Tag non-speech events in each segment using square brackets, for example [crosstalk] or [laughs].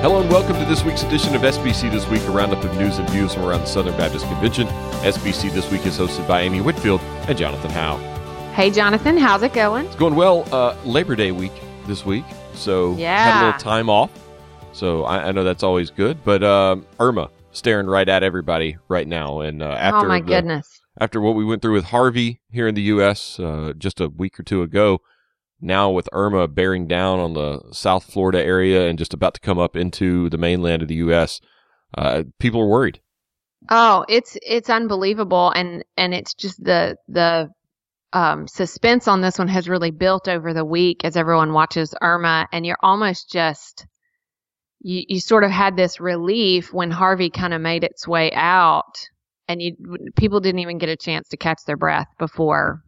Hello and welcome to this week's edition of SBC This Week, a roundup of news and views from around the Southern Baptist Convention. SBC This Week is hosted by Amy Whitfield and Jonathan Howe. Hey, Jonathan, how's it going? It's going well. Uh, Labor Day week this week, so Yeah. had a little time off. So I, I know that's always good. But um, Irma staring right at everybody right now, and uh, after oh my the- goodness. after what we went through with Harvey here in the U.S. Uh, just a week or two ago, now with Irma bearing down on the South Florida area and just about to come up into the mainland of the U.S., uh, people are worried. Oh, it's it's unbelievable, and and it's just the the um, suspense on this one has really built over the week as everyone watches Irma, and you're almost just you you sort of had this relief when Harvey kind of made its way out, and you people didn't even get a chance to catch their breath before,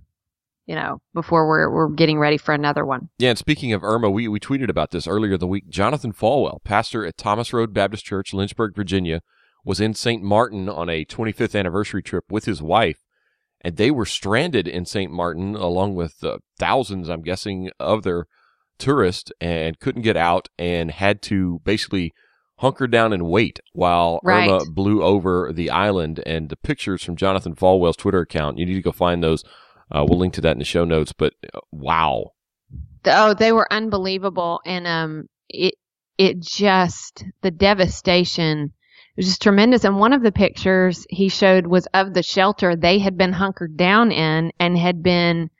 you know, before we're we're getting ready for another one. Yeah, and speaking of Irma, we, we tweeted about this earlier in the week. Jonathan Falwell, pastor at Thomas Road Baptist Church, Lynchburg, Virginia, was in St. Martin on a 25th anniversary trip with his wife, and they were stranded in St. Martin along with uh, thousands, I'm guessing, of their tourists and couldn't get out and had to basically hunker down and wait while Right. Irma blew over the island. And the pictures from Jonathan Falwell's Twitter account, you need to go find those. Uh, we'll link to that in the show notes. But uh, wow. Oh, they were unbelievable, and um, it it just the devastation was just tremendous. And one of the pictures he showed was of the shelter they had been hunkered down in and had been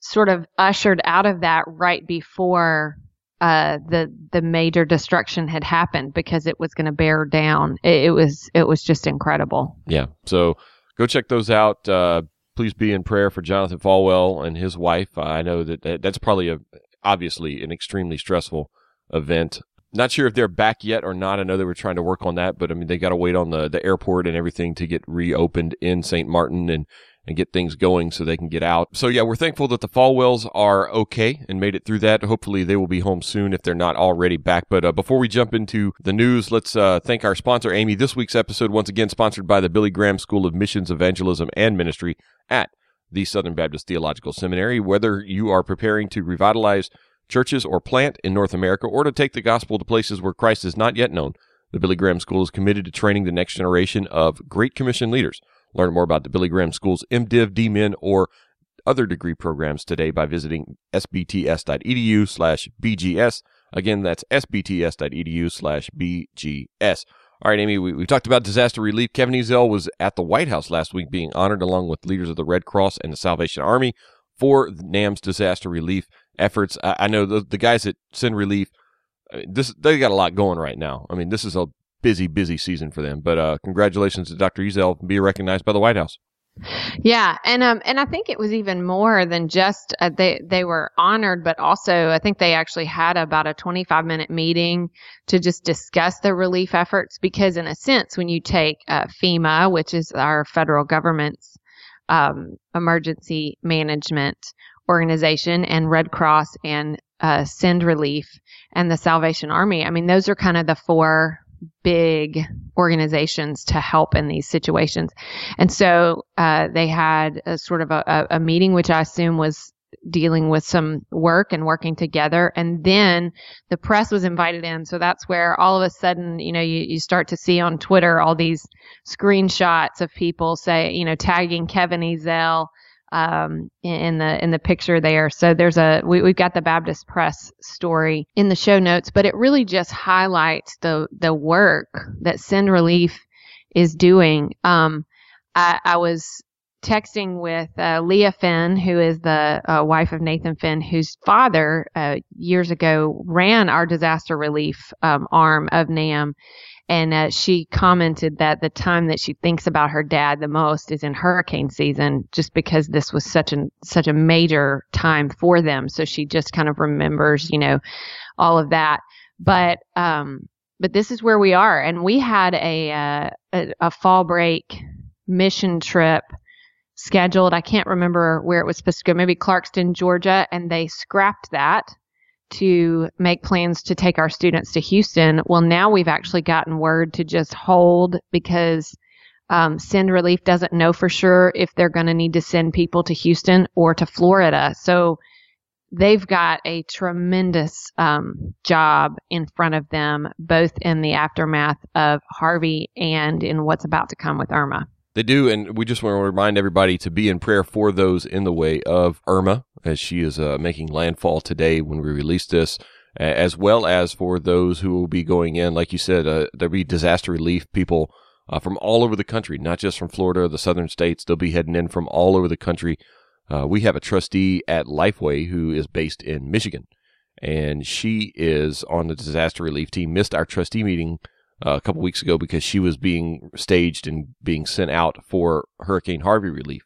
sort of ushered out of that right before uh, the the major destruction had happened because it was going to bear down. It, it was it was just incredible. Yeah. So go check those out. Uh, please be in prayer for Jonathan Falwell and his wife. I know that that- that's probably a obviously an extremely stressful event. Not sure if they're back yet or not. I know they were trying to work on that, but I mean they got to wait on the the airport and everything to get reopened in St. Martin and and get things going so they can get out. So yeah, we're thankful that the Falwells are okay and made it through that. Hopefully they will be home soon if they're not already back. But uh, before we jump into the news, let's uh, thank our sponsor, Amy. This week's episode, once again, sponsored by the Billy Graham School of Missions, Evangelism, and Ministry at the Southern Baptist Theological Seminary. Whether you are preparing to revitalize churches or plant in North America or to take the gospel to places where Christ is not yet known, the Billy Graham School is committed to training the next generation of Great Commission leaders. Learn more about the Billy Graham School's MDiv, DMin, or other degree programs today by visiting sbts.edu slash bgs. Again, that's sbts.edu slash bgs. All right, Amy, we, we talked about disaster relief. Kevin Ezell was at the White House last week being honored along with leaders of the Red Cross and the Salvation Army for NAMB's disaster relief efforts. I, I know the, the guys that send relief, mean, this they got a lot going right now. I mean, this is a busy, busy season for them. But uh, congratulations to Dr. Ezell for being recognized by the White House. Yeah, and um, and I think it was even more than just uh, they they were honored, but also I think they actually had about a 25 minute meeting to just discuss the relief efforts. Because in a sense, when you take uh, FEMA, which is our federal government's um, emergency management organization, and Red Cross and uh, Send Relief and the Salvation Army, I mean, those are kind of the four big organizations to help in these situations. And so uh, they had a sort of a, a, meeting, which I assume was dealing with some work and working together. And then the press was invited in. So that's where all of a sudden, you know, you, you start to see on Twitter all these screenshots of people say, you know, tagging Kevin Ezell um, in the in the picture there. So there's a we, we've got the Baptist Press story in the show notes, but it really just highlights the the work that Send Relief is doing. Um, I, I was texting with uh, Leah Finn, who is the uh, wife of Nathan Finn, whose father uh, years ago ran our disaster relief um, arm of NAMB. And uh, she commented that the time that she thinks about her dad the most is in hurricane season, just because this was such an such a major time for them. So she just kind of remembers, you know, all of that. But um, but this is where we are, and we had a uh, a, a fall break mission trip scheduled. I can't remember where it was supposed to go. Maybe Clarkston, Georgia, and they scrapped that to make plans to take our students to Houston. Well, now we've actually gotten word to just hold because um, Send Relief doesn't know for sure if they're going to need to send people to Houston or to Florida. So they've got a tremendous um, job in front of them, both in the aftermath of Harvey and in what's about to come with Irma. They do, and we just want to remind everybody to be in prayer for those in the way of Irma, as she is uh, making landfall today when we release this, as well as for those who will be going in. Like you said, uh, there'll be disaster relief people uh, from all over the country, not just from Florida or the southern states. They'll be heading in from all over the country. Uh, we have a trustee at Lifeway who is based in Michigan, and she is on the disaster relief team. Missed our trustee meeting uh, a couple weeks ago because she was being staged and being sent out for Hurricane Harvey relief.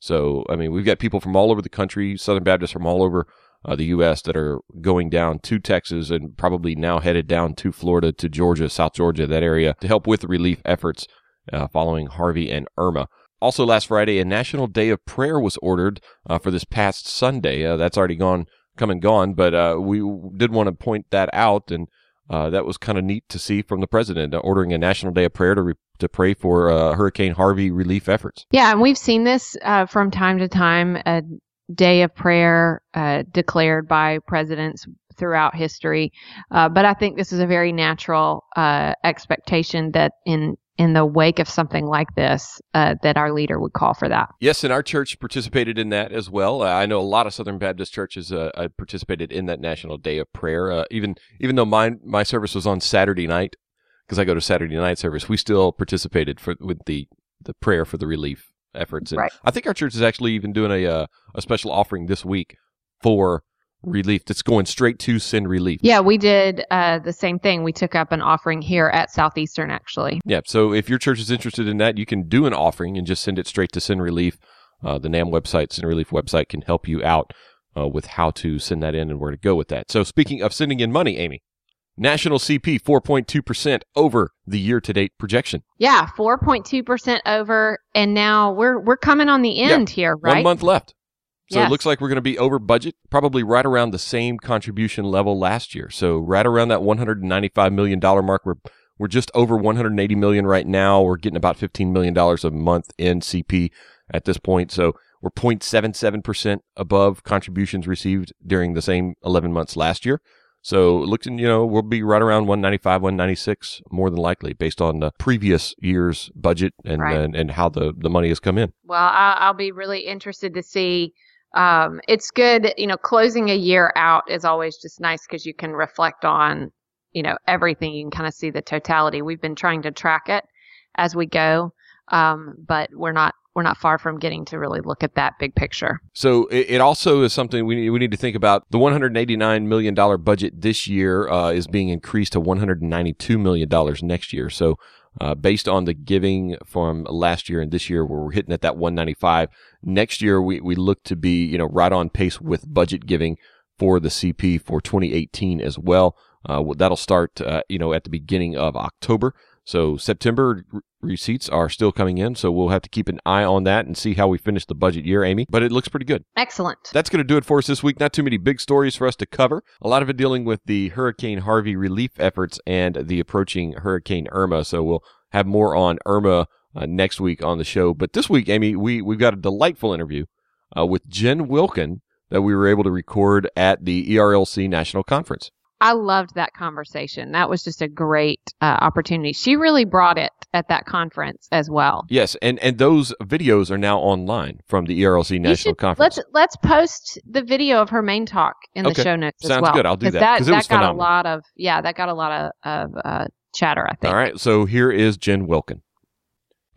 So, I mean, we've got people from all over the country, Southern Baptists from all over uh, the U.S. that are going down to Texas and probably now headed down to Florida, to Georgia, South Georgia, that area to help with the relief efforts uh, following Harvey and Irma. Also, last Friday, a national day of prayer was ordered uh, for this past Sunday. Uh, that's already gone, come and gone, but uh, we did want to point that out and uh, that was kind of neat to see from the president uh, ordering a national day of prayer to re- to pray for uh, Hurricane Harvey relief efforts. Yeah, and we've seen this uh, from time to time. A day of prayer declared by presidents throughout history, but I think this is a very natural expectation that in in the wake of something like this uh, that our leader would call for that. Yes, and our church participated in that as well. Uh, I know a lot of Southern Baptist churches uh, uh participated in that National Day of Prayer. Uh, even even though my my service was on Saturday night, because I go to Saturday night service, we still participated for with the the prayer for the relief efforts. And right. I think our church is actually even doing a uh, a special offering this week for relief that's going straight to send relief. Yeah, we did uh, the same thing. We took up an offering here at Southeastern, actually. Yeah, so if your church is interested in that, you can do an offering and just send it straight to Send Relief. Uh, the NAMB website, Send Relief website, can help you out uh, with how to send that in and where to go with that. So speaking of sending in money, Amy, National CP 4.2% over the year to date projection. Yeah, 4.2% over and now we're we're coming on the end yeah, here, right? One month left. So yes. it looks like we're going to be over budget, probably right around the same contribution level last year. So right around that 195 million dollar mark. We're we're just over 180 million right now. We're getting about 15 million dollars a month in CP at this point. So we're 0.77 percent above contributions received during the same 11 months last year. So looking, you know, we'll be right around 195, 196 more than likely based on the previous year's budget and right. and, and, how the, the money has come in. Well, I'll, I'll be really interested to see um, it's good, you know, closing a year out is always just nice because you can reflect on, you know, everything. You can kind of see the totality. We've been trying to track it as we go, um, but we're not we're not far from getting to really look at that big picture. So it, also is something we need, we need to think about. The 189 million dollar budget this year uh, is being increased to 192 million dollars next year. So uh, based on the giving from last year and this year, where we're hitting at that 195. Next year, we, we look to be, you know, right on pace with budget giving for the CP for 2018 as well. Uh, that'll start, uh, you know, at the beginning of October. So September receipts are still coming in, so we'll have to keep an eye on that and see how we finish the budget year, Amy. But it looks pretty good. Excellent. That's going to do it for us this week. Not too many big stories for us to cover. A lot of it dealing with the Hurricane Harvey relief efforts and the approaching Hurricane Irma. So we'll have more on Irma uh, next week on the show. But this week, Amy, we we've got a delightful interview uh, with Jen Wilkin that we were able to record at the ERLC National Conference. I loved that conversation. That was just a great uh, opportunity. She really brought it at that conference as well. Yes, and and those videos are now online from the ERLC National should, Conference. Let's let's post the video of her main talk in okay. the show notes Sounds as well. good. I'll do that. That, that got phenomenal. a lot of yeah, that got a lot of, of uh, chatter. I think. All right, so here is Jen Wilkin.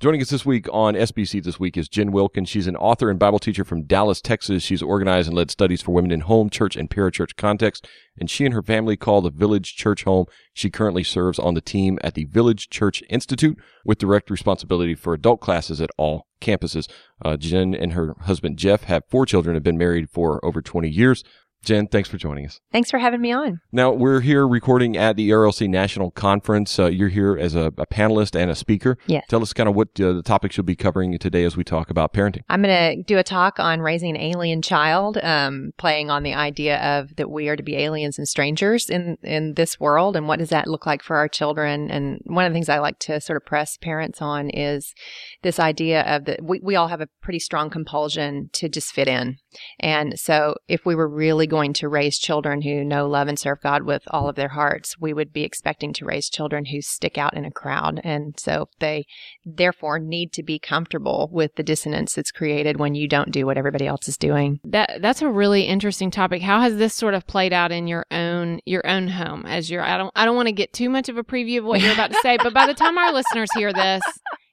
Joining us this week on SBC This Week is Jen Wilkin. She's an author and Bible teacher from Dallas, Texas. She's organized and led studies for women in home, church, and parachurch context. And she and her family call the Village Church home. She currently serves on the team at the Village Church Institute with direct responsibility for adult classes at all campuses. Uh, Jen and her husband Jeff have four children, and have been married for over 20 years. Jen, thanks for joining us. Thanks for having me on. Now, we're here recording at the ERLC National Conference. Uh, you're here as a, a, panelist and a speaker. Yes. Tell us kind of what uh, the topics you'll be covering today as we talk about parenting. I'm going to do a talk on raising an alien child, um, playing on the idea of that we are to be aliens and strangers in, in this world, and what does that look like for our children. And one of the things I like to sort of press parents on is this idea of that we, we all have a pretty strong compulsion to just fit in. And so if we were really going to raise children who know, love, and serve God with all of their hearts, we would be expecting to raise children who stick out in a crowd. And so they therefore need to be comfortable with the dissonance that's created when you don't do what everybody else is doing. That that's a really interesting topic. How has this sort of played out in your own your own home as your I don't I don't want to get too much of a preview of what you're about to say, but by the time our listeners hear this,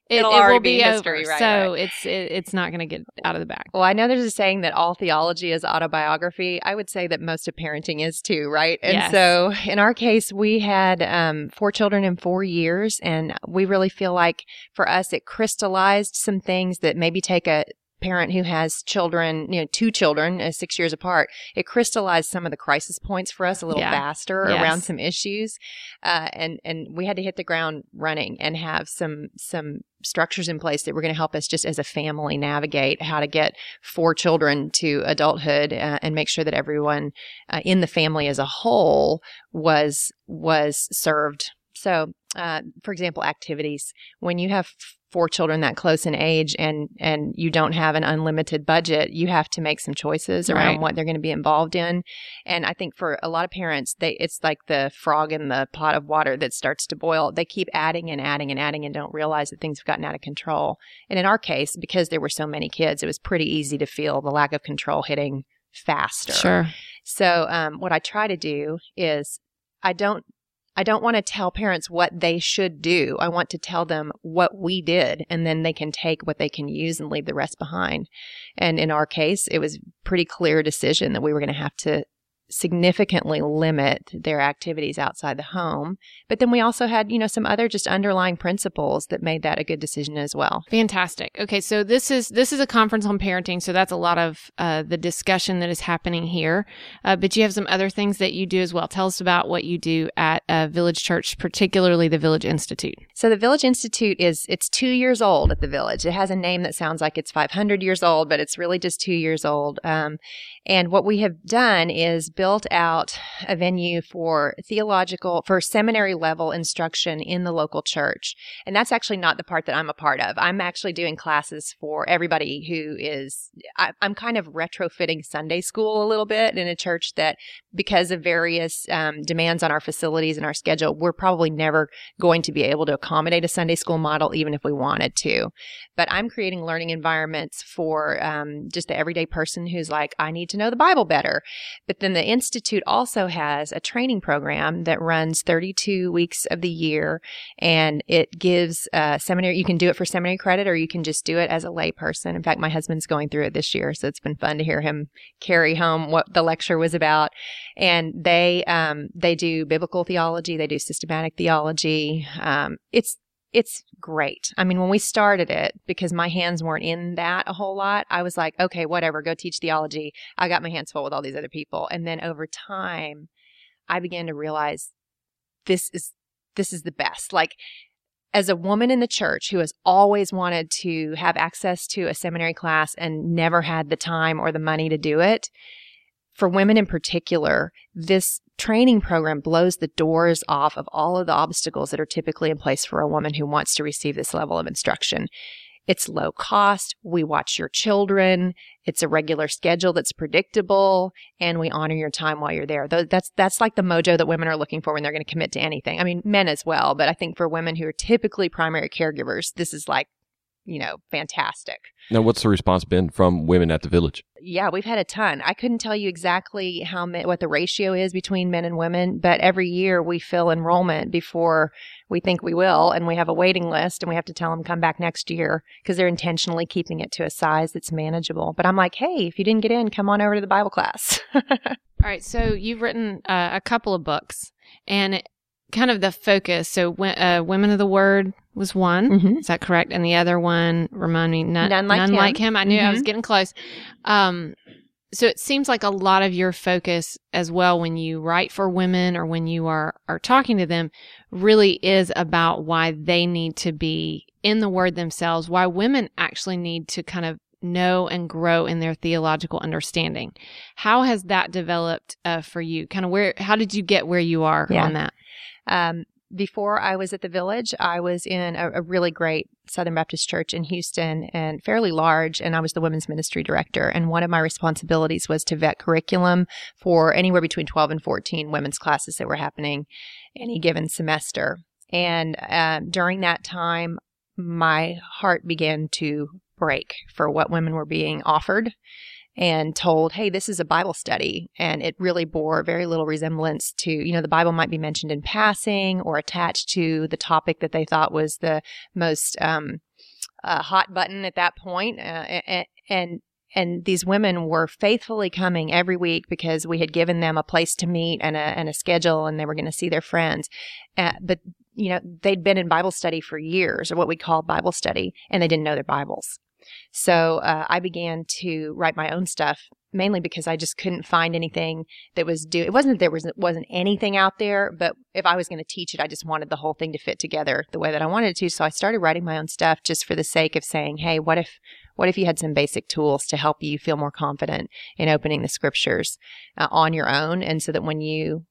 it, It'll it will already be, be over. history, right, so right. it's it, it's not going to get out of the bag. Well, I know there's a saying that all theology is autobiography. I would say that most of parenting is too, right? And Yes. so in our case, we had um, four children in four years, and we really feel like for us, it crystallized some things that maybe take a parent who has children, you know, two children, uh, six years apart, it crystallized some of the crisis points for us a little Yeah. faster Yes. around some issues, uh, and and we had to hit the ground running and have some some structures in place that were going to help us just as a family navigate how to get four children to adulthood uh, and make sure that everyone uh, in the family as a whole was was served. So, uh, for example, activities. When you have four children that close in age and and you don't have an unlimited budget, you have to make some choices around Right. what they're going to be involved in. And I think for a lot of parents, they it's like the frog in the pot of water that starts to boil. They keep adding and adding and adding and don't realize that things have gotten out of control. And in our case, because there were so many kids, it was pretty easy to feel the lack of control hitting faster. Sure. So um, what I try to do is I don't I don't want to tell parents what they should do. I want to tell them what we did and then they can take what they can use and leave the rest behind. And in our case, it was pretty clear decision that we were going to have to significantly limit their activities outside the home. But then we also had, you know, some other just underlying principles that made that a good decision as well. Fantastic. Okay, so this is this is a conference on parenting, so that's a lot of uh, the discussion that is happening here. Uh, but you have some other things that you do as well. Tell us about what you do at uh, Village Church, particularly the Village Institute. So the Village Institute is it's two years old at the Village. It has a name that sounds like it's 500 years old, but it's really just two years old. Um, and what we have done is built out a venue for theological, for seminary level instruction in the local church. And that's actually not the part that I'm a part of. I'm actually doing classes for everybody who is, I, I'm kind of retrofitting Sunday school a little bit in a church that because of various um, demands on our facilities and our schedule, we're probably never going to be able to accommodate a Sunday school model, even if we wanted to. But I'm creating learning environments for um, just the everyday person who's like, I need to know the Bible better. But then the Institute also has a training program that runs 32 weeks of the year and it gives uh, seminary, you can do it for seminary credit or you can just do it as a layperson. In fact, my husband's going through it this year. So it's been fun to hear him carry home what the lecture was about and they um, they do biblical theology, they do systematic theology. Um, it's it's great. I mean, when we started it, because my hands weren't in that a whole lot, I was like, okay, whatever, go teach theology. I got my hands full with all these other people, and then over time, I began to realize this is this is the best. Like as a woman in the church who has always wanted to have access to a seminary class and never had the time or the money to do it, for women in particular, this training program blows the doors off of all of the obstacles that are typically in place for a woman who wants to receive this level of instruction. It's low cost. We watch your children. It's a regular schedule that's predictable and we honor your time while you're there. That's, that's like the mojo that women are looking for when they're going to commit to anything. I mean, men as well, but I think for women who are typically primary caregivers, this is like, you know, fantastic. Now, what's the response been from women at the village? Yeah, we've had a ton. I couldn't tell you exactly how ma- what the ratio is between men and women, but every year we fill enrollment before we think we will, and we have a waiting list, and we have to tell them come back next year because they're intentionally keeping it to a size that's manageable. But I'm like, hey, if you didn't get in, come on over to the Bible class. [laughs] All right, so you've written uh, a couple of books, and it, kind of the focus. So, uh, Women of the Word was one. mm-hmm. Is that correct? And the other one, remind me, none, None Like none Him. like him. I knew I was Mhm. getting close. Um, so it seems like a lot of your focus as well when you write for women or when you are are talking to them really is about why they need to be in the word themselves, why women actually need to kind of know and grow in their theological understanding. How has that developed uh, for you? Kind of where how did you get where you are Yeah. on that? Um, before I was at the village, I was in a, a, really great Southern Baptist church in Houston and fairly large, and I was the women's ministry director. And one of my responsibilities was to vet curriculum for anywhere between 12 and 14 women's classes that were happening any given semester. And uh, during that time, my heart began to break for what women were being offered and told, hey, this is a Bible study. And it really bore very little resemblance to, you know, the Bible might be mentioned in passing or attached to the topic that they thought was the most um, uh, hot button at that point. Uh, and, and these women were faithfully coming every week because we had given them a place to meet and a, and a schedule and they were going to see their friends. Uh, but, you know, they'd been in Bible study for years or what we call Bible study and they didn't know their Bibles. So uh, I began to write my own stuff mainly because I just couldn't find anything that was do. It wasn't that there was wasn't anything out there, but if I was going to teach it, I just wanted the whole thing to fit together the way that I wanted it to. So I started writing my own stuff just for the sake of saying, "Hey, what if what if you had some basic tools to help you feel more confident in opening the scriptures uh, on your own, and so that when you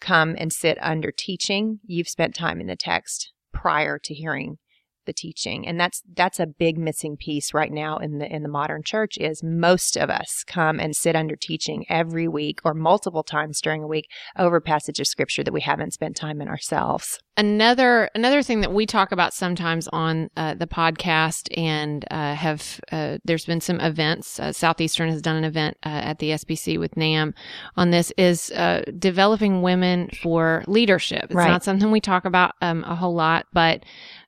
come and sit under teaching, you've spent time in the text prior to hearing the teaching. And that's that's a big missing piece right now in the in the modern church is most of us come and sit under teaching every week or multiple times during a week over passage of scripture that we haven't spent time in ourselves. Another another thing that we talk about sometimes on uh, the podcast and uh, have uh, there's been some events. Uh, Southeastern has done an event uh, at the SBC with NAMB on this is uh, developing women for leadership. It's right. not something we talk about um, a whole lot, but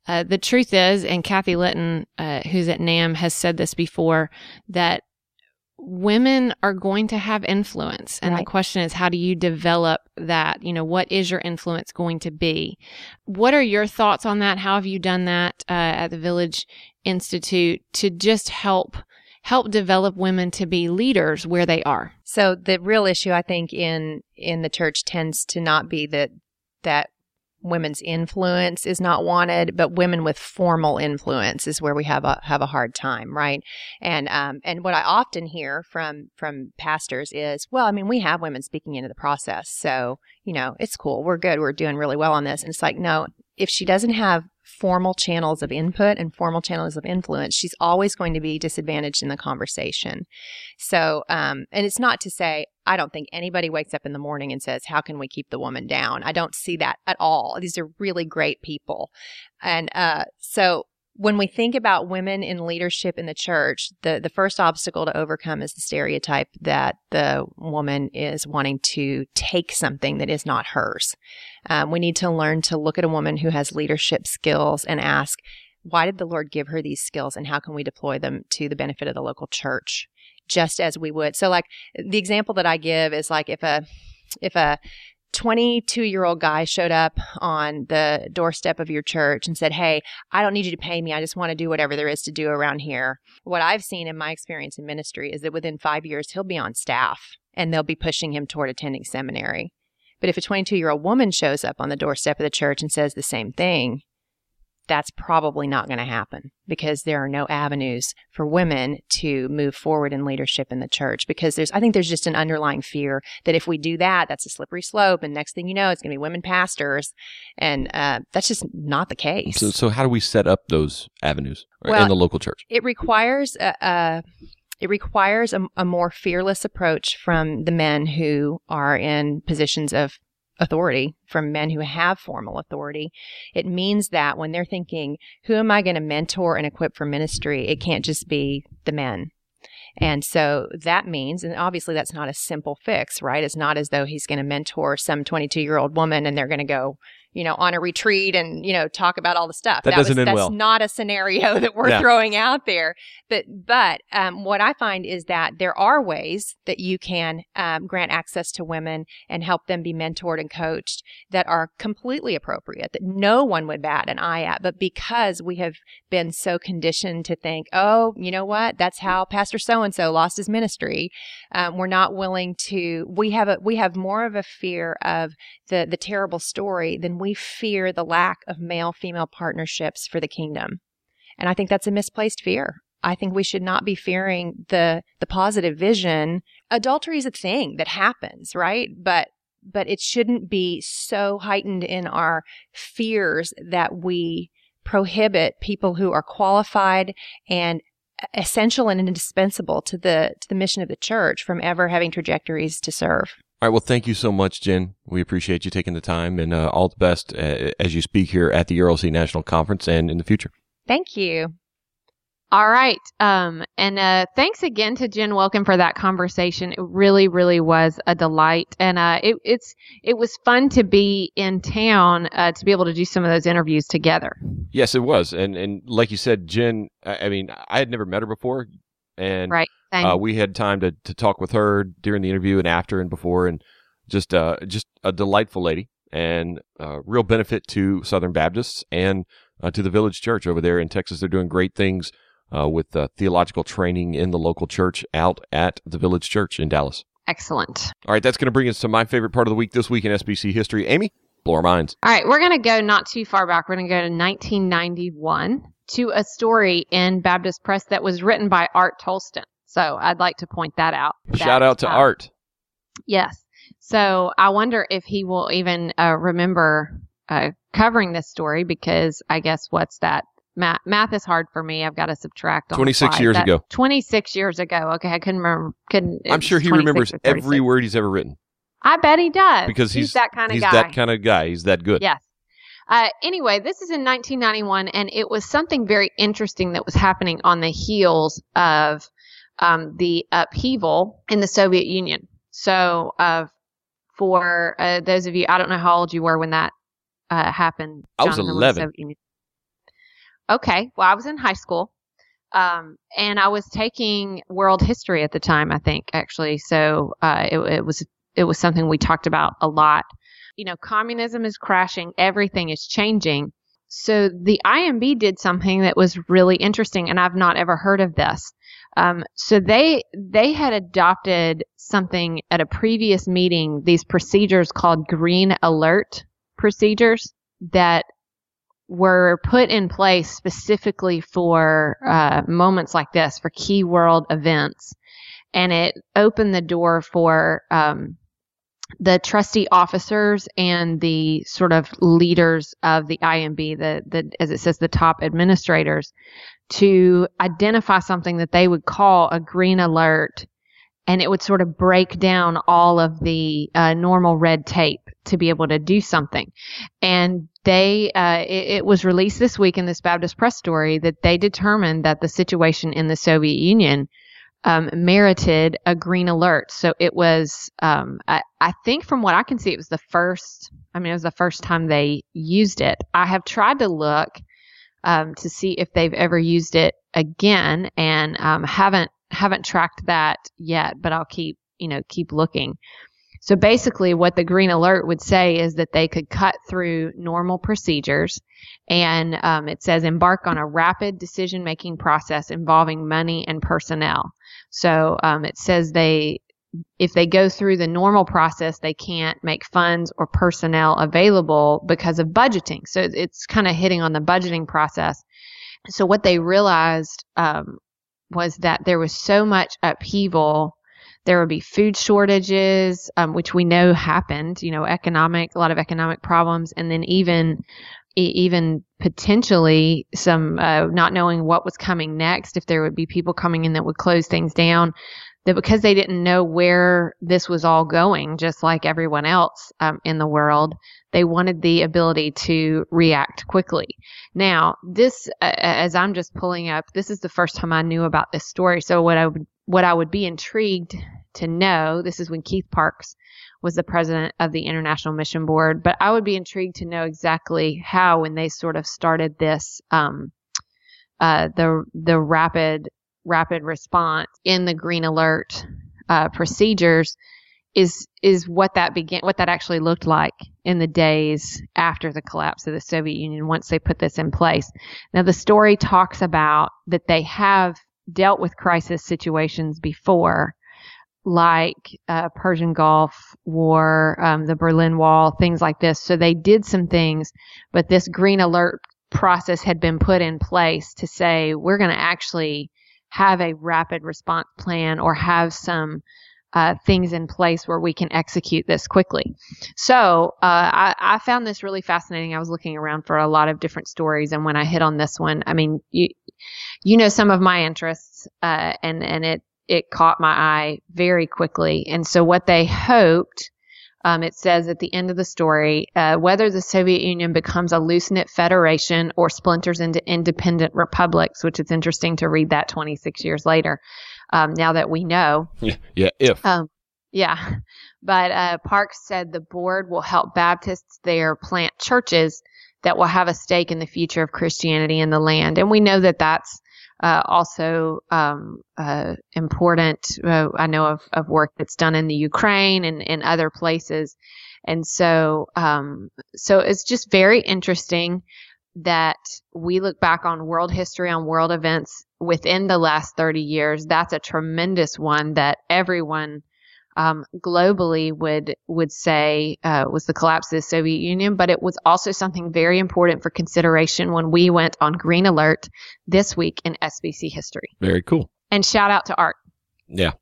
uh, the truth is, and Kathy Litton, uh, who's at NAMB, has said this before, that women are going to have influence. And right. the question is, how do you develop that? You know, what is your influence going to be? What are your thoughts on that? How have you done that uh, at the Village Institute to just help? help develop women to be leaders where they are. So the real issue I think in in the church tends to not be that that women's influence is not wanted, but women with formal influence is where we have a have a hard time, right? And um and what I often hear from from pastors is, well, I mean, we have women speaking into the process, so you know, it's cool, we're good, we're doing really well on this. And it's like, no, if she doesn't have formal channels of input and formal channels of influence, she's always going to be disadvantaged in the conversation. So, um, and it's not to say I don't think anybody wakes up in the morning and says, "How can we keep the woman down?" I don't see that at all. These are really great people, and uh, so when we think about women in leadership in the church, the, the first obstacle to overcome is the stereotype that the woman is wanting to take something that is not hers. Um, we need to learn to look at a woman who has leadership skills and ask, why did the Lord give her these skills and how can we deploy them to the benefit of the local church? Just as we would. So like the example that I give is like if a, if a 22 year old guy showed up on the doorstep of your church and said, Hey, I don't need you to pay me. I just want to do whatever there is to do around here. What I've seen in my experience in ministry is that within five years, he'll be on staff and they'll be pushing him toward attending seminary. But if a 22 year old woman shows up on the doorstep of the church and says the same thing, that's probably not going to happen because there are no avenues for women to move forward in leadership in the church because there's I think there's just an underlying fear that if we do that that's a slippery slope and next thing you know it's going to be women pastors and uh, that's just not the case. So so how do we set up those avenues well, in the local church? It requires a, a it requires a, a more fearless approach from the men who are in positions of authority from men who have formal authority. It means that when they're thinking, who am I going to mentor and equip for ministry? It can't just be the men. And so that means, and obviously that's not a simple fix, right? It's not as though he's going to mentor some 22 year old woman and they're going to go you know, on a retreat and, you know, talk about all the stuff. That, that doesn't was, end that's well. not a scenario [laughs] that we're yeah. throwing out there. But, but, um, what I find is that there are ways that you can, um, grant access to women and help them be mentored and coached that are completely appropriate, that no one would bat an eye at. But because we have been so conditioned to think, oh, you know what? That's how Pastor so and so lost his ministry. Um, we're not willing to, we have a, we have more of a fear of the, the terrible story than we fear the lack of male female partnerships for the kingdom. And I think that's a misplaced fear. I think we should not be fearing the the positive vision. Adultery is a thing that happens, right? But but it shouldn't be so heightened in our fears that we prohibit people who are qualified and essential and indispensable to the to the mission of the church from ever having trajectories to serve. All right. Well, thank you so much, Jen. We appreciate you taking the time and uh, all the best uh, as you speak here at the ERLC National Conference and in the future. Thank you. All right. Um, and uh, thanks again to Jen Wilkin for that conversation. It really, really was a delight, and uh, it, it's it was fun to be in town uh, to be able to do some of those interviews together. Yes, it was, and and like you said, Jen. I, I mean, I had never met her before, and right. Uh, we had time to to talk with her during the interview and after and before, and just uh just a delightful lady and uh, real benefit to Southern Baptists and uh, to the Village Church over there in Texas. They're doing great things uh, with uh, theological training in the local church out at the Village Church in Dallas. Excellent. All right, that's going to bring us to my favorite part of the week this week in SBC history. Amy, blow our minds. All right, we're going to go not too far back. We're going to go to 1991 to a story in Baptist Press that was written by Art Toalston. So I'd like to point that out. Shout that, out to uh, Art. Yes. So I wonder if he will even uh, remember uh, covering this story because I guess what's that? Math, math is hard for me. I've got to subtract. 26 years That- ago. 26 years ago. Okay, I couldn't remember. Couldn't. I'm sure he remembers every word he's ever written I bet he does because he's, that kind of he's guy. that kind of guy. He's that good. Yes. Uh, anyway, this is in 1991, and it was something very interesting that was happening on the heels of um, the upheaval in the Soviet Union. So, uh, for uh, those of you, I don't know how old you were when that uh, happened. I was Jonathan, 11. Soviet Union- Okay, well, I was in high school. Um, and I was taking world history at the time, I think, actually. So, uh, it, it was, it was something we talked about a lot you know, communism is crashing, everything is changing. So the IMB did something that was really interesting, and I've not ever heard of this. Um, so they they had adopted something at a previous meeting, these procedures called green alert procedures that were put in place specifically for uh, moments like this, for key world events, and it opened the door for um, the trustee officers and the sort of leaders of the IMB, the, the as it says, the top administrators, to identify something that they would call a green alert, and it would sort of break down all of the uh, normal red tape to be able to do something. And they, uh, it, it was released this week in this Baptist Press story that they determined that the situation in the Soviet Union um, merited a green alert. So it was, um, I, I think from what I can see, it was the first, I mean, it was the first time they used it. I have tried to look um, to see if they've ever used it again and um, haven't haven't tracked that yet, but I'll keep, you know, keep looking. So basically, what the green alert would say is that they could cut through normal procedures, and um, it says embark on a rapid decision making process involving money and personnel. So um, it says they, if they go through the normal process, they can't make funds or personnel available because of budgeting. So it's- kind of hitting on the budgeting process. So what they realized um, was that there was so much upheaval. There would be food shortages, um, which we know happened. You know, economic, a lot of economic problems, and then even even potentially some uh, not knowing what was coming next, if there would be people coming in that would close things down, that because they didn't know where this was all going, just like everyone else um, in the world, they wanted the ability to react quickly. Now, this, uh, as I'm just pulling up, this is the first time I knew about this story. So what I would what I would be intrigued to know, this is when Keith Parks was the president of the International Mission Board, but I would be intrigued to know exactly how when they sort of started this um, uh, the the rapid rapid response in the green alert uh, procedures is is what that began what that actually looked like in the days after the collapse of the Soviet Union once they put this in place. Now the story talks about that they have dealt with crisis situations before like uh, Persian Gulf War, um, the Berlin Wall, things like this. So they did some things, but this green alert process had been put in place to say we're going to actually have a rapid response plan or have some uh, things in place where we can execute this quickly. So uh, I, I, found this really fascinating. I was looking around for a lot of different stories, and when I hit on this one, I mean, you you know some of my interests, uh, and and it it caught my eye very quickly. And so what they hoped. Um, it says at the end of the story uh, whether the Soviet Union becomes a loose knit federation or splinters into independent republics, which it's interesting to read that 26 years later um, now that we know. Yeah, yeah if. Um, yeah. But uh, Parks said the board will help Baptists there plant churches that will have a stake in the future of Christianity in the land. And we know that that's uh, also um, uh, important. Uh, I know of, of work that's done in the Ukraine and in other places. And so, um, so it's just very interesting that we look back on world history, on world events within the last 30 years. That's a tremendous one that everyone um, globally would would say uh, was the collapse of the Soviet Union, but it was also something very important for consideration when we went on green alert this week in SBC history. Very cool. And shout out to Art. Yeah,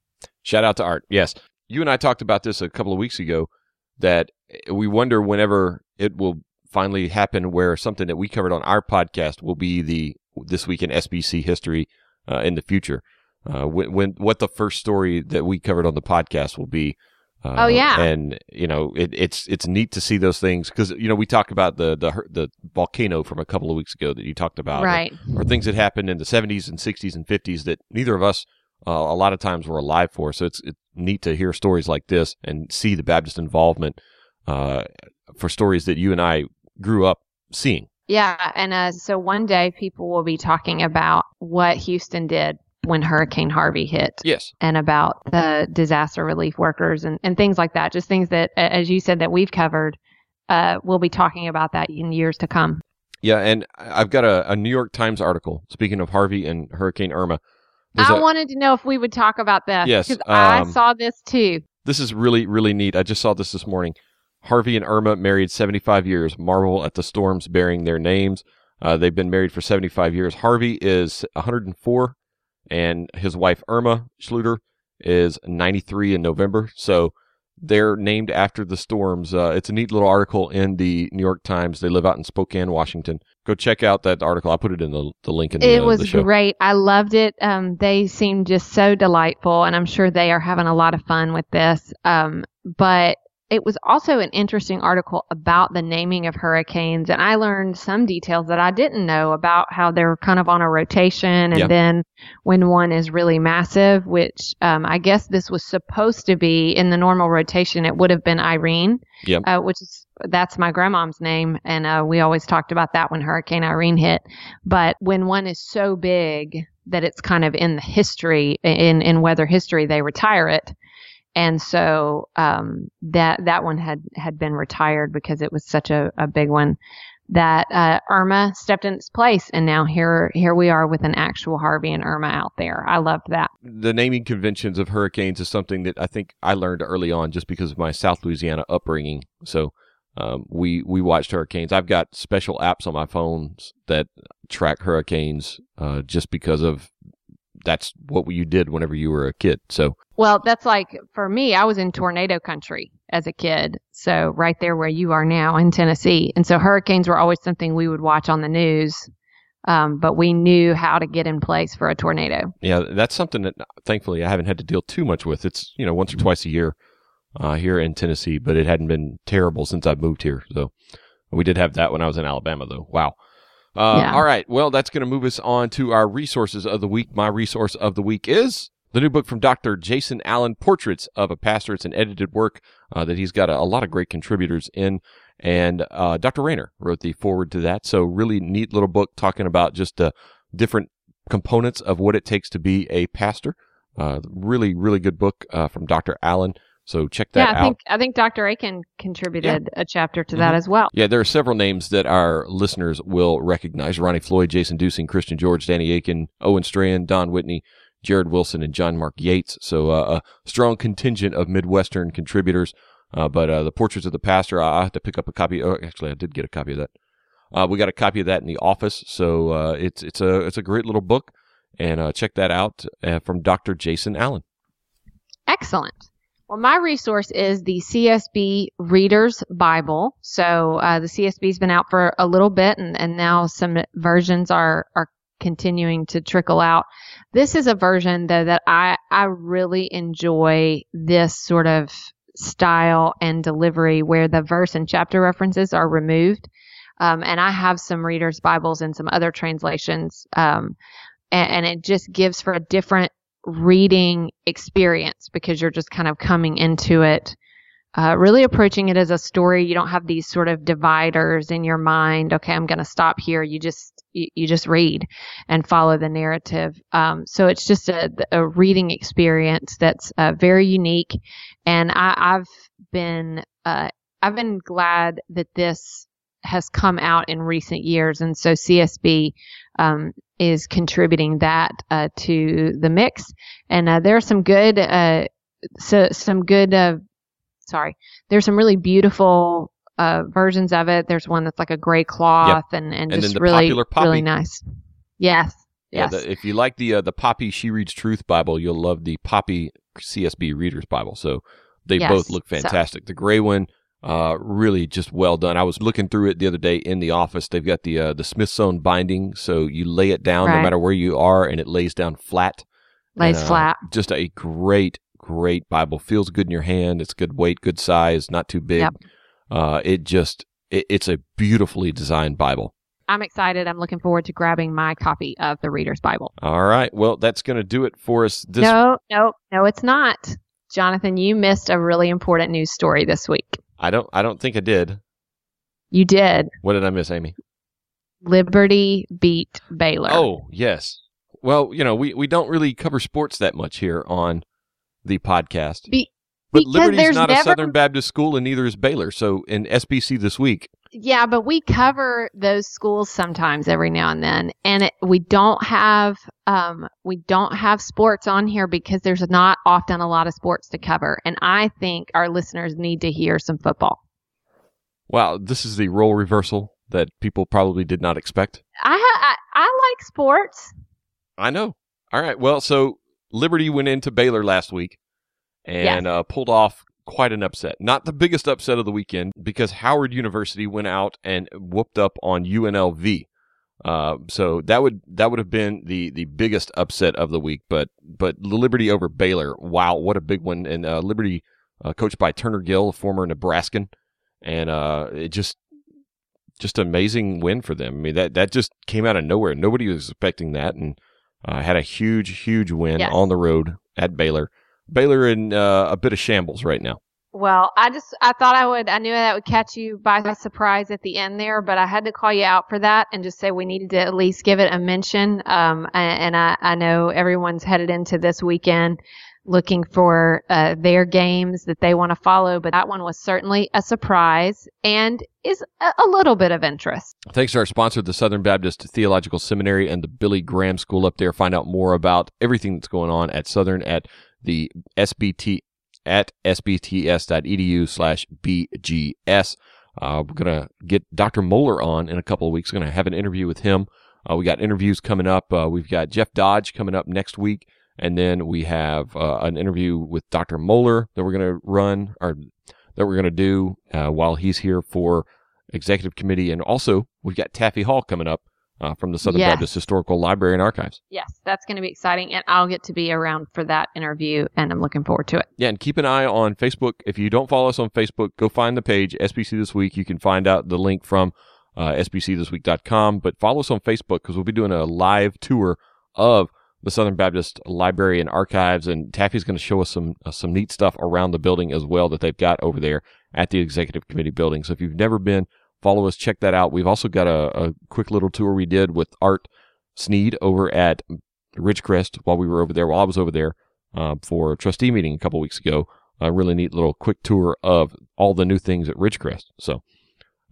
shout out to Art. Yes, you and I talked about this a couple of weeks ago. That we wonder whenever it will finally happen where something that we covered on our podcast will be the this week in SBC history uh, in the future. Uh, when, when, what the first story that we covered on the podcast will be. Uh, oh yeah, and you know it, it's it's neat to see those things because you know we talked about the the the volcano from a couple of weeks ago that you talked about, right? Or, or things that happened in the 70s and 60s and 50s that neither of us uh, a lot of times were alive for. So it's, it's neat to hear stories like this and see the Baptist involvement uh, for stories that you and I grew up seeing. Yeah. And uh, so one day people will be talking about what Houston did when Hurricane Harvey hit. Yes. And about the disaster relief workers and, and things like that. Just things that, as you said, that we've covered. Uh, we'll be talking about that in years to come. Yeah. And I've got a, a New York Times article, speaking of Harvey and Hurricane Irma. There's I a, wanted to know if we would talk about this. Yes. Because um, I saw this too. This is really, really neat. I just saw this this morning. Harvey and Irma married 75 years. Marvel at the storms bearing their names. Uh, they've been married for 75 years. Harvey is 104, and his wife Irma Schluter is 93 in November. So they're named after the storms. Uh, it's a neat little article in the New York Times. They live out in Spokane, Washington. Go check out that article. I'll put it in the, the link in the It was the show. great. I loved it. Um, they seem just so delightful, and I'm sure they are having a lot of fun with this. Um, but it was also an interesting article about the naming of hurricanes and i learned some details that i didn't know about how they're kind of on a rotation and then when one is really massive which um, i guess this was supposed to be in the normal rotation it would have been irene yep. uh, which is that's my grandmom's name and uh, we always talked about that when hurricane irene hit but when one is so big that it's kind of in the history in in weather history they retire it and so um, that that one had had been retired because it was such a, a big one that uh, Irma stepped in its place, and now here here we are with an actual Harvey and Irma out there. I loved that. The naming conventions of hurricanes is something that I think I learned early on just because of my South Louisiana upbringing. So um, we we watched hurricanes. I've got special apps on my phones that track hurricanes uh, just because of that's what you did whenever you were a kid. So well, that's like for me, I was in tornado country as a kid. So right there where you are now in Tennessee. And so hurricanes were always something we would watch on the news. Um, but we knew how to get in place for a tornado. Yeah, that's something that thankfully I haven't had to deal too much with. It's, you know, once or twice a year uh, here in Tennessee, but it hadn't been terrible since I moved here. So we did have that when I was in Alabama, though. Wow. Uh, yeah. All right. Well, that's going to move us on to our resources of the week. My resource of the week is the new book from Dr. Jason Allen, Portraits of a Pastor. It's an edited work uh, that he's got a, a, lot of great contributors in. And uh, Dr. Rainer wrote the forward to that. So, really neat little book talking about just uh, different components of what it takes to be a pastor. Uh, really, really good book uh, from Dr. Allen. So check that out. yeah, I think, I think Dr. Akin contributed yeah. a chapter to mm-hmm. that as well. Yeah, there are several names that our listeners will recognize. Ronnie Floyd, Jason Duesing, Christian George, Danny Akin, Owen Strachan, Don Whitney, Jared Wilson and John Mark Yeats. So uh, a strong contingent of Midwestern contributors. Uh, but uh, the Portraits of the Pastor, I, I have to pick up a copy. Oh, actually, I did get a copy of that. Uh, we got a copy of that in the office, so uh, it's it's a it's a great little book, and uh, check that out from Dr. Jason Allen. Excellent. Well, my resource is the CSB Reader's Bible. So uh, the CSB's been out for a little bit, and, and now some versions are are continuing to trickle out. This is a version though that I I really enjoy this sort of style and delivery where the verse and chapter references are removed. Um, and I have some readers' Bibles and some other translations, um, and, and it just gives for a different reading experience because you're just kind of coming into it uh, really approaching it as a story. You don't have these sort of dividers in your mind. Okay, I'm going to stop here. You just you, you, just read and follow the narrative. Um, so it's just a, a reading experience that's uh, very unique, and I, have been uh, I've been glad that this has come out in recent years, and so CSB um, is contributing that uh, to the mix. And uh, there are some good uh, so some good uh, sorry. There's some really beautiful uh, versions of it. There's one that's like a gray cloth yep. and, and, and just really, really nice. Yes. Yes. Yeah, the, if you like the uh, the Poppy She Reads Truth Bible, you'll love the Poppy CSB Readers Bible. So they yes. both look fantastic. So. The gray one, uh, really just well done. I was looking through it the other day in the office. They've got the uh, the Smyth-sewn binding, so you lay it down right. no matter where you are, and it lays down flat. Lays and, uh, flat. Just a great great Bible. Feels good in your hand. It's good weight, good size, not too big. Yep. Uh, it just it, it's a beautifully designed Bible. I'm excited. I'm looking forward to grabbing my copy of the Reader's Bible. All right. Well, that's going to do it for us. This no, no, no, it's not. Jonathan, you missed a really important news story this week. I don't. I don't think I did. You did. What did I miss, Amy? Liberty beat Baylor. Oh yes. Well, you know, we, we don't really cover sports that much here on the podcast. Be- but Liberty's not never... a Southern Baptist school, and neither is Baylor. So in SBC this week. Yeah, but we cover those schools sometimes every now and then, and it, we don't have um, we don't have sports on here because there's not often a lot of sports to cover, and I think our listeners need to hear some football. Wow, this is the role reversal that people probably did not expect. I I, I like sports. I know. All right. Well, so Liberty went into Baylor last week and uh, pulled off quite an upset. Not the biggest upset of the weekend because Howard University went out and whooped up on UNLV. Uh, so that would that would have been the the biggest upset of the week. But but Liberty over Baylor, wow, what a big one! And uh, Liberty, uh, coached by Turner Gill, a former Nebraskan, and uh, it just just amazing win for them. I mean that that just came out of nowhere. Nobody was expecting that, and uh, had a huge, huge win yes. on the road at Baylor. Baylor in uh, a bit of shambles right now. Well, I just I thought I would I knew that would catch you by surprise at the end there, but I had to call you out for that and just say we needed to at least give it a mention. Um, and, and I, I know everyone's headed into this weekend looking for uh, their games that they want to follow, but that one was certainly a surprise and is a, a, little bit of interest. Thanks to our sponsor, the Southern Baptist Theological Seminary and the Billy Graham School up there. Find out more about everything that's going on at Southern at the SBT at sbts.edu slash bgs. Uh, we're going to get Dr. Mohler on in a couple of weeks. We're going to have an interview with him. Uh, we got interviews coming up. Uh, we've got Jeff Dodge coming up next week. And then we have uh, an interview with Dr. Mohler that we're going to run or that we're going to do uh, while he's here for executive committee. And also, we've got Taffy Hall coming up uh, from the Southern yes. Baptist Historical Library and Archives. Yes, that's going to be exciting. And I'll get to be around for that interview, and I'm looking forward to it. Yeah, and keep an eye on Facebook. If you don't follow us on Facebook, go find the page, SBC This Week. You can find out the link from uh, sbcthisweek.com. But follow us on Facebook because we'll be doing a live tour of the Southern Baptist Library and Archives, and Taffy's going to show us some uh, some neat stuff around the building as well that they've got over there at the Executive Committee building. So if you've never been, follow us, check that out. We've also got a, a quick little tour we did with Art Sneed over at Ridgecrest while we were over there. While I was over there uh, for a trustee meeting a couple weeks ago, a really neat little quick tour of all the new things at Ridgecrest. So.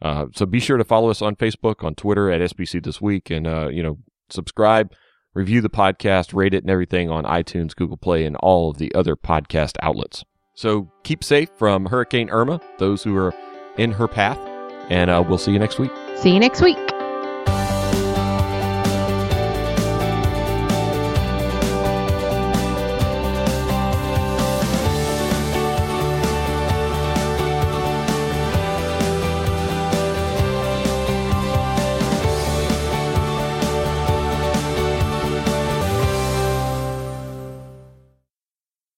Uh, so be sure to follow us on Facebook, on Twitter at SBC This Week, and uh, you know subscribe review the podcast, rate it, and everything on iTunes, Google Play, and all of the other podcast outlets. So keep safe from Hurricane Irma, those who are in her path, and uh, we'll see you next week. See you next week.